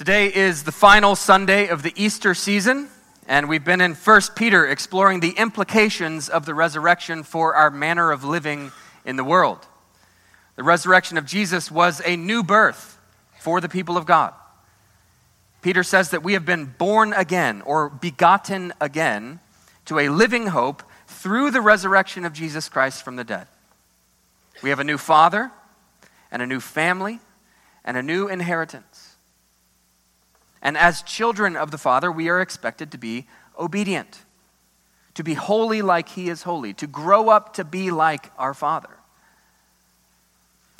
Today is the final Sunday of the Easter season, and we've been in 1 Peter exploring the implications of the resurrection for our manner of living in the world. The resurrection of Jesus was a new birth for the people of God. Peter says that we have been born again or begotten again to a living hope through the resurrection of Jesus Christ from the dead. We have a new father and a new family and a new inheritance. And as children of the Father, we are expected to be obedient, to be holy like He is holy, to grow up to be like our Father.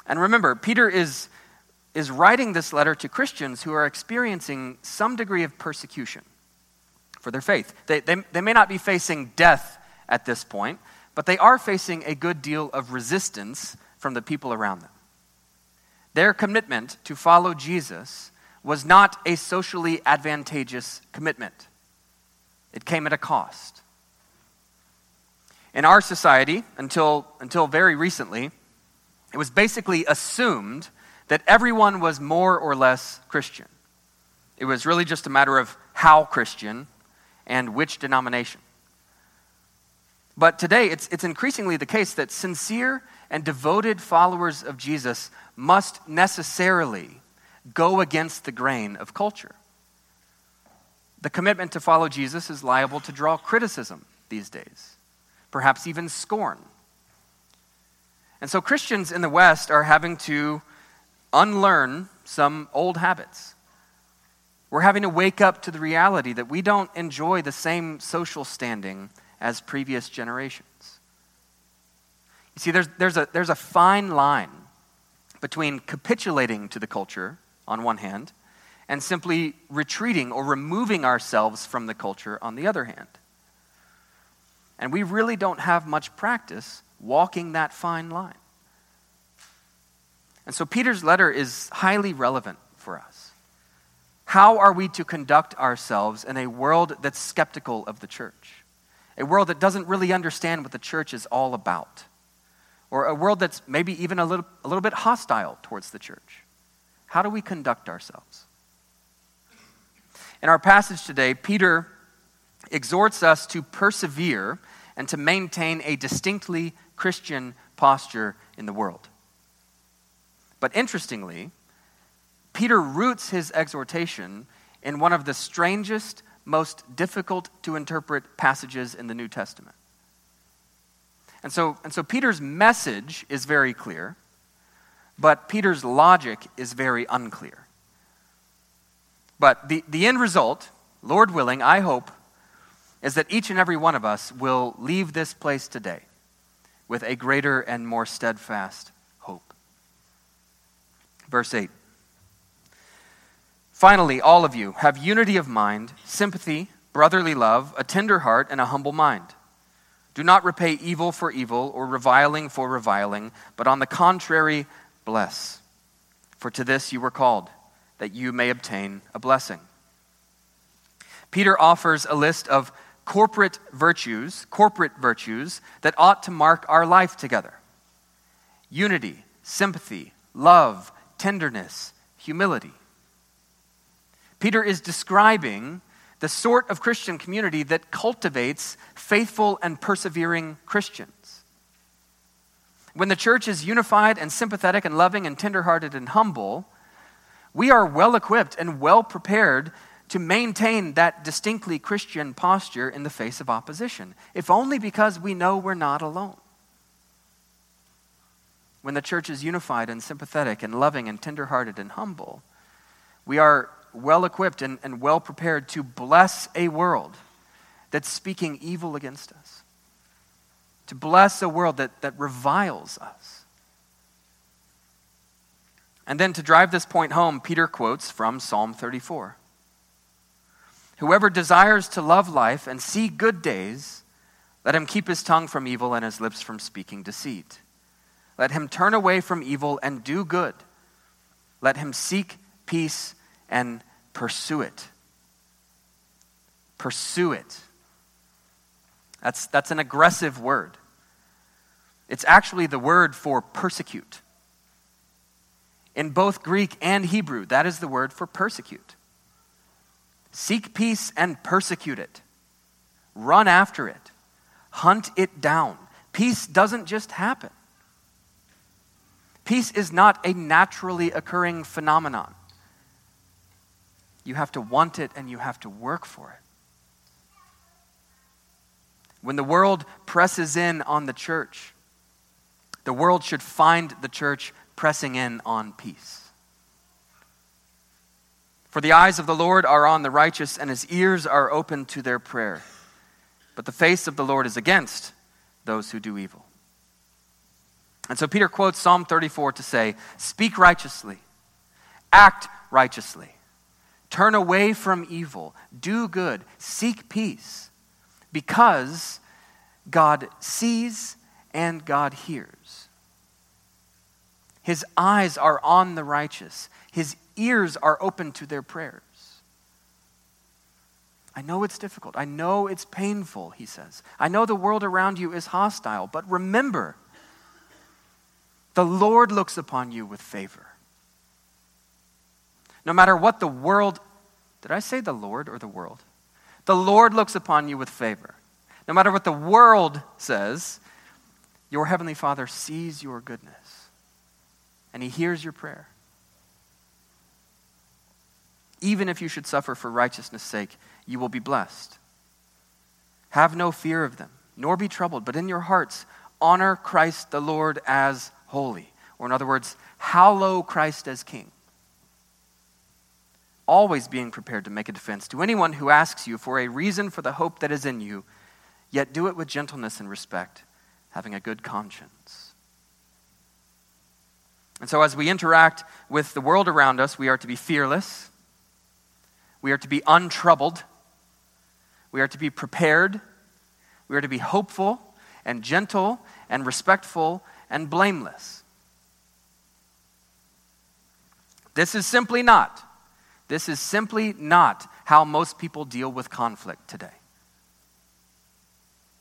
And remember, Peter is, is writing this letter to Christians who are experiencing some degree of persecution for their faith. They, they, they may not be facing death at this point, but they are facing a good deal of resistance from the people around them. Their commitment to follow Jesus was not a socially advantageous commitment, it came at a cost. In our society, until, until very recently, it was basically assumed that everyone was more or less Christian. It was really just a matter of how Christian and which denomination. But today, it's, it's increasingly the case that sincere and devoted followers of Jesus must necessarily go against the grain of culture. The commitment to follow Jesus is liable to draw criticism these days, perhaps even scorn. And so Christians in the West are having to unlearn some old habits. We're having to wake up to the reality that we don't enjoy the same social standing as previous generations. You see, there's, there's, a, there's a fine line between capitulating to the culture on one hand, and simply retreating or removing ourselves from the culture on the other hand. And we really don't have much practice walking that fine line. And so Peter's letter is highly relevant for us. How are we to conduct ourselves in a world that's skeptical of the church? A world that doesn't really understand what the church is all about? Or a world that's maybe even a little, a little bit hostile towards the church? How do we conduct ourselves? In our passage today, Peter exhorts us to persevere and to maintain a distinctly Christian posture in the world. But interestingly, Peter roots his exhortation in one of the strangest, most difficult to interpret passages in the New Testament. And so, and so Peter's message is very clear. But Peter's logic is very unclear. But the, the end result, Lord willing, I hope, is that each and every one of us will leave this place today with a greater and more steadfast hope. Verse 8 Finally, all of you have unity of mind, sympathy, brotherly love, a tender heart, and a humble mind. Do not repay evil for evil or reviling for reviling, but on the contrary, bless. For to this you were called, that you may obtain a blessing. Peter offers a list of corporate virtues, corporate virtues that ought to mark our life together unity, sympathy, love, tenderness, humility. Peter is describing the sort of Christian community that cultivates faithful and persevering Christians. When the church is unified and sympathetic and loving and tenderhearted and humble, we are well equipped and well prepared to maintain that distinctly Christian posture in the face of opposition, if only because we know we're not alone. When the church is unified and sympathetic and loving and tenderhearted and humble, we are well equipped and, and well prepared to bless a world that's speaking evil against us to bless a world that, that reviles us. And then to drive this point home, Peter quotes from Psalm 34 Whoever desires to love life and see good days, let him keep his tongue from evil and his lips from speaking deceit. Let him turn away from evil and do good. Let him seek peace and pursue it. Pursue it. That's, that's an aggressive word. It's actually the word for persecute. In both Greek and Hebrew, that is the word for persecute. Seek peace and persecute it. Run after it. Hunt it down. Peace doesn't just happen. Peace is not a naturally occurring phenomenon. You have to want it and you have to work for it. When the world presses in on the church, the world should find the church pressing in on peace. For the eyes of the Lord are on the righteous, and his ears are open to their prayer. But the face of the Lord is against those who do evil. And so Peter quotes Psalm 34 to say, Speak righteously, act righteously, turn away from evil, do good, seek peace, because God sees and God hears. His eyes are on the righteous, his ears are open to their prayers. I know it's difficult. I know it's painful, he says. I know the world around you is hostile, but remember, the Lord looks upon you with favor. No matter what the world, did I say the Lord or the world? The Lord looks upon you with favor. No matter what the world says, your Heavenly Father sees your goodness and He hears your prayer. Even if you should suffer for righteousness' sake, you will be blessed. Have no fear of them, nor be troubled, but in your hearts honor Christ the Lord as holy. Or, in other words, hallow Christ as king. Always being prepared to make a defense to anyone who asks you for a reason for the hope that is in you, yet do it with gentleness and respect, having a good conscience. And so, as we interact with the world around us, we are to be fearless we are to be untroubled. We are to be prepared. We are to be hopeful and gentle and respectful and blameless. This is simply not, this is simply not how most people deal with conflict today.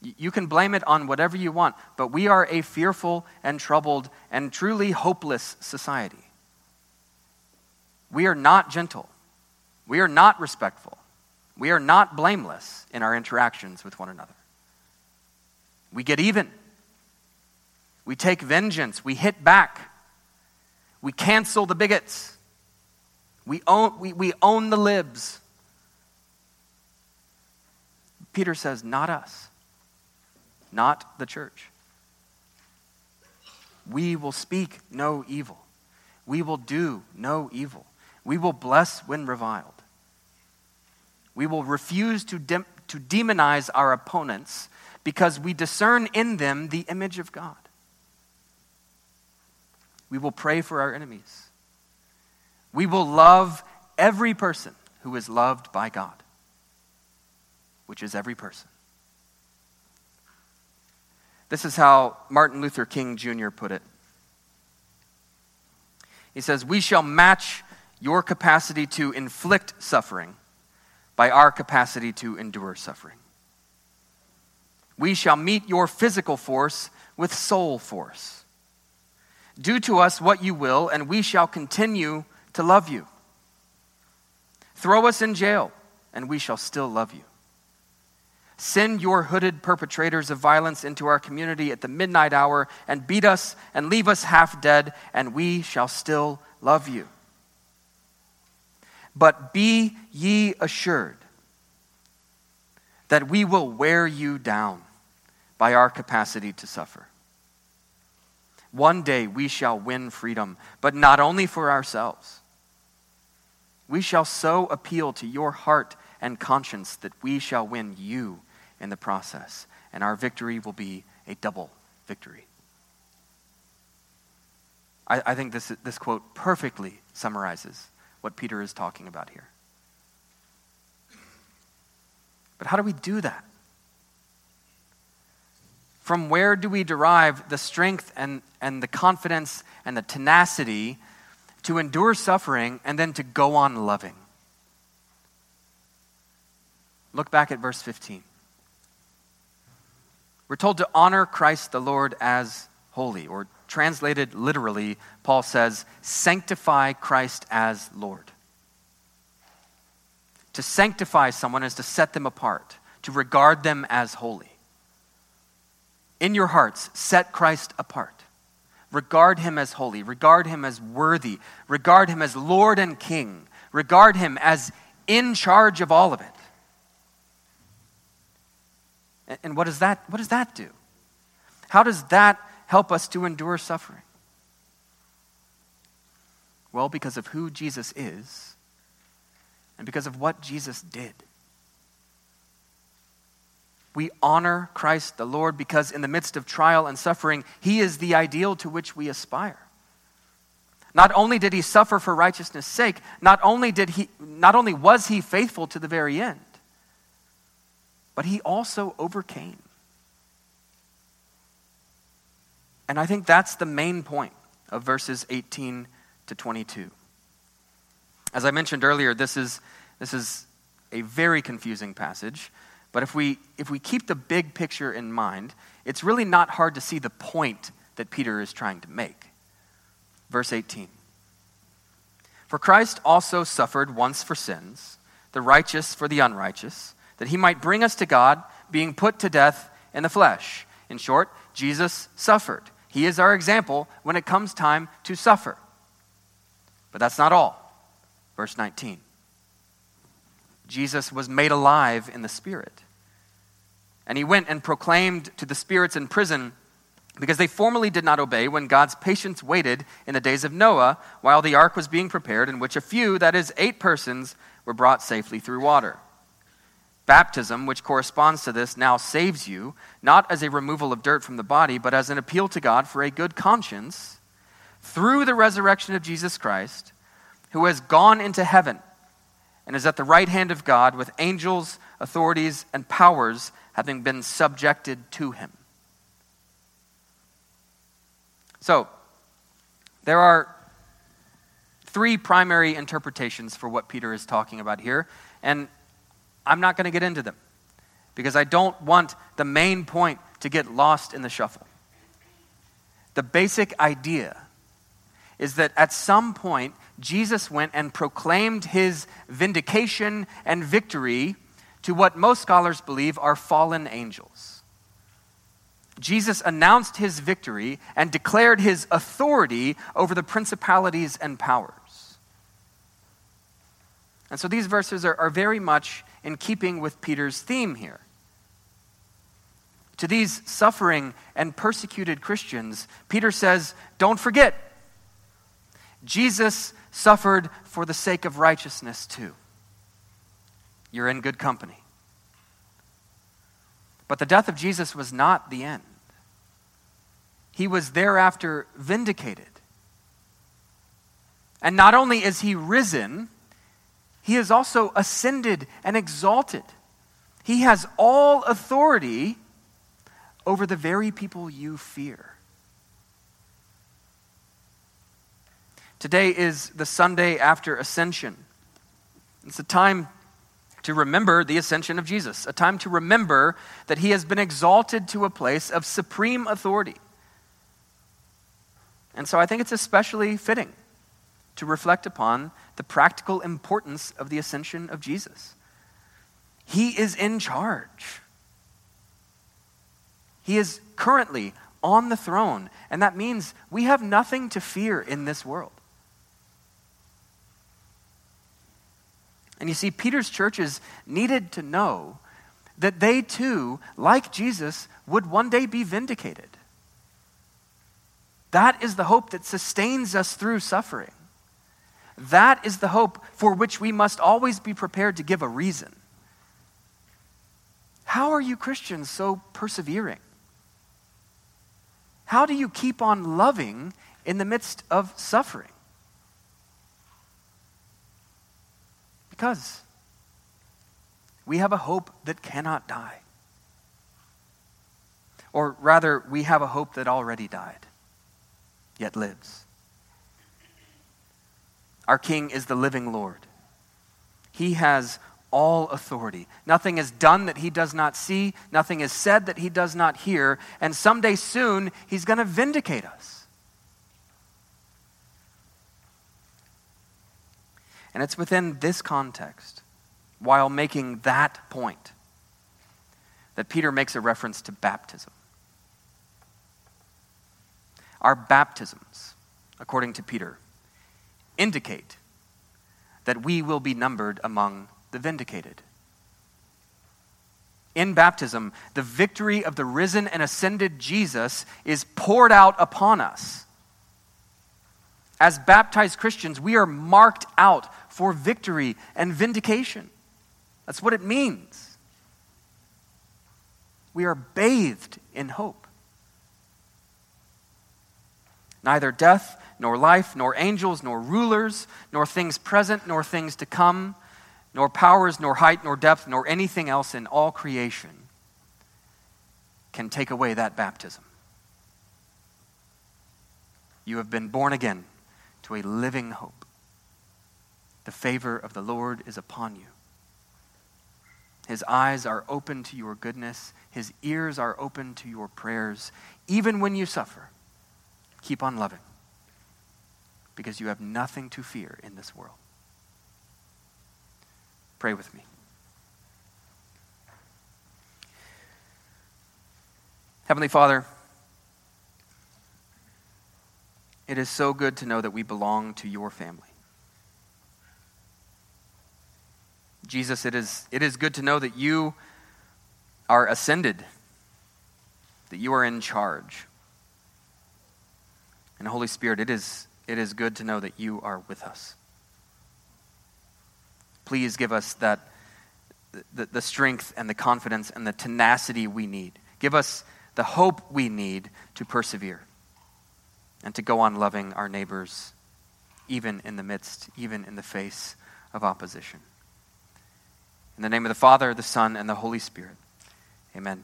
You can blame it on whatever you want, but we are a fearful and troubled and truly hopeless society. We are not gentle. We are not respectful. We are not blameless in our interactions with one another. We get even. We take vengeance. We hit back. We cancel the bigots. We own, we, we own the libs. Peter says, Not us, not the church. We will speak no evil. We will do no evil. We will bless when reviled. We will refuse to, de- to demonize our opponents because we discern in them the image of God. We will pray for our enemies. We will love every person who is loved by God, which is every person. This is how Martin Luther King Jr. put it. He says, We shall match your capacity to inflict suffering by our capacity to endure suffering. We shall meet your physical force with soul force. Do to us what you will, and we shall continue to love you. Throw us in jail, and we shall still love you. Send your hooded perpetrators of violence into our community at the midnight hour and beat us and leave us half dead, and we shall still love you. But be ye assured that we will wear you down by our capacity to suffer. One day we shall win freedom, but not only for ourselves. We shall so appeal to your heart and conscience that we shall win you in the process, and our victory will be a double victory. I, I think this, this quote perfectly summarizes what Peter is talking about here. But how do we do that? From where do we derive the strength and, and the confidence and the tenacity to endure suffering and then to go on loving? Look back at verse 15. We're told to honor Christ the Lord as holy, or translated literally, Paul says, sanctify Christ as Lord. To sanctify someone is to set them apart, to regard them as holy. In your hearts, set Christ apart. Regard him as holy. Regard him as worthy. Regard him as Lord and King. Regard him as in charge of all of it. And what does that, what does that do? How does that help us to endure suffering? Well, because of who Jesus is and because of what Jesus did. We honor Christ the Lord because in the midst of trial and suffering, he is the ideal to which we aspire. Not only did he suffer for righteousness' sake, not only, did he, not only was he faithful to the very end, but he also overcame. And I think that's the main point of verses 18 to 22. As I mentioned earlier, this is, this is a very confusing passage, but if we, if we keep the big picture in mind, it's really not hard to see the point that Peter is trying to make. Verse 18 For Christ also suffered once for sins, the righteous for the unrighteous, that he might bring us to God, being put to death in the flesh. In short, Jesus suffered. He is our example when it comes time to suffer. But that's not all. Verse 19 Jesus was made alive in the Spirit. And he went and proclaimed to the spirits in prison because they formerly did not obey when God's patience waited in the days of Noah while the ark was being prepared, in which a few, that is, eight persons, were brought safely through water. Baptism, which corresponds to this, now saves you, not as a removal of dirt from the body, but as an appeal to God for a good conscience through the resurrection of Jesus Christ, who has gone into heaven and is at the right hand of God with angels, authorities, and powers having been subjected to him. So, there are three primary interpretations for what Peter is talking about here, and I'm not going to get into them because I don't want the main point to get lost in the shuffle. The basic idea is that at some point, Jesus went and proclaimed his vindication and victory to what most scholars believe are fallen angels. Jesus announced his victory and declared his authority over the principalities and powers. And so these verses are, are very much in keeping with Peter's theme here. To these suffering and persecuted Christians, Peter says, Don't forget, Jesus suffered for the sake of righteousness too. You're in good company. But the death of Jesus was not the end. He was thereafter vindicated. And not only is he risen, he is also ascended and exalted. He has all authority over the very people you fear. Today is the Sunday after Ascension. It's a time to remember the ascension of Jesus, a time to remember that he has been exalted to a place of supreme authority. And so I think it's especially fitting to reflect upon the practical importance of the ascension of Jesus. He is in charge. He is currently on the throne, and that means we have nothing to fear in this world. And you see, Peter's churches needed to know that they too, like Jesus, would one day be vindicated. That is the hope that sustains us through suffering. That is the hope for which we must always be prepared to give a reason. How are you Christians so persevering? How do you keep on loving in the midst of suffering? Because we have a hope that cannot die. Or rather, we have a hope that already died, yet lives. Our King is the living Lord. He has all authority. Nothing is done that he does not see, nothing is said that he does not hear, and someday soon he's going to vindicate us. And it's within this context while making that point that Peter makes a reference to baptism. Our baptisms, according to Peter, indicate that we will be numbered among the vindicated. In baptism, the victory of the risen and ascended Jesus is poured out upon us. As baptized Christians, we are marked out for victory and vindication. That's what it means. We are bathed in hope. Neither death, nor life, nor angels, nor rulers, nor things present, nor things to come, nor powers, nor height, nor depth, nor anything else in all creation can take away that baptism. You have been born again to a living hope. The favor of the Lord is upon you. His eyes are open to your goodness, His ears are open to your prayers. Even when you suffer, keep on loving because you have nothing to fear in this world. Pray with me. Heavenly Father, it is so good to know that we belong to your family. Jesus, it is, it is good to know that you are ascended, that you are in charge. And Holy Spirit, it is, it is good to know that you are with us. Please give us that the, the strength and the confidence and the tenacity we need. Give us the hope we need to persevere and to go on loving our neighbors, even in the midst, even in the face of opposition. In the name of the Father, the Son, and the Holy Spirit. Amen.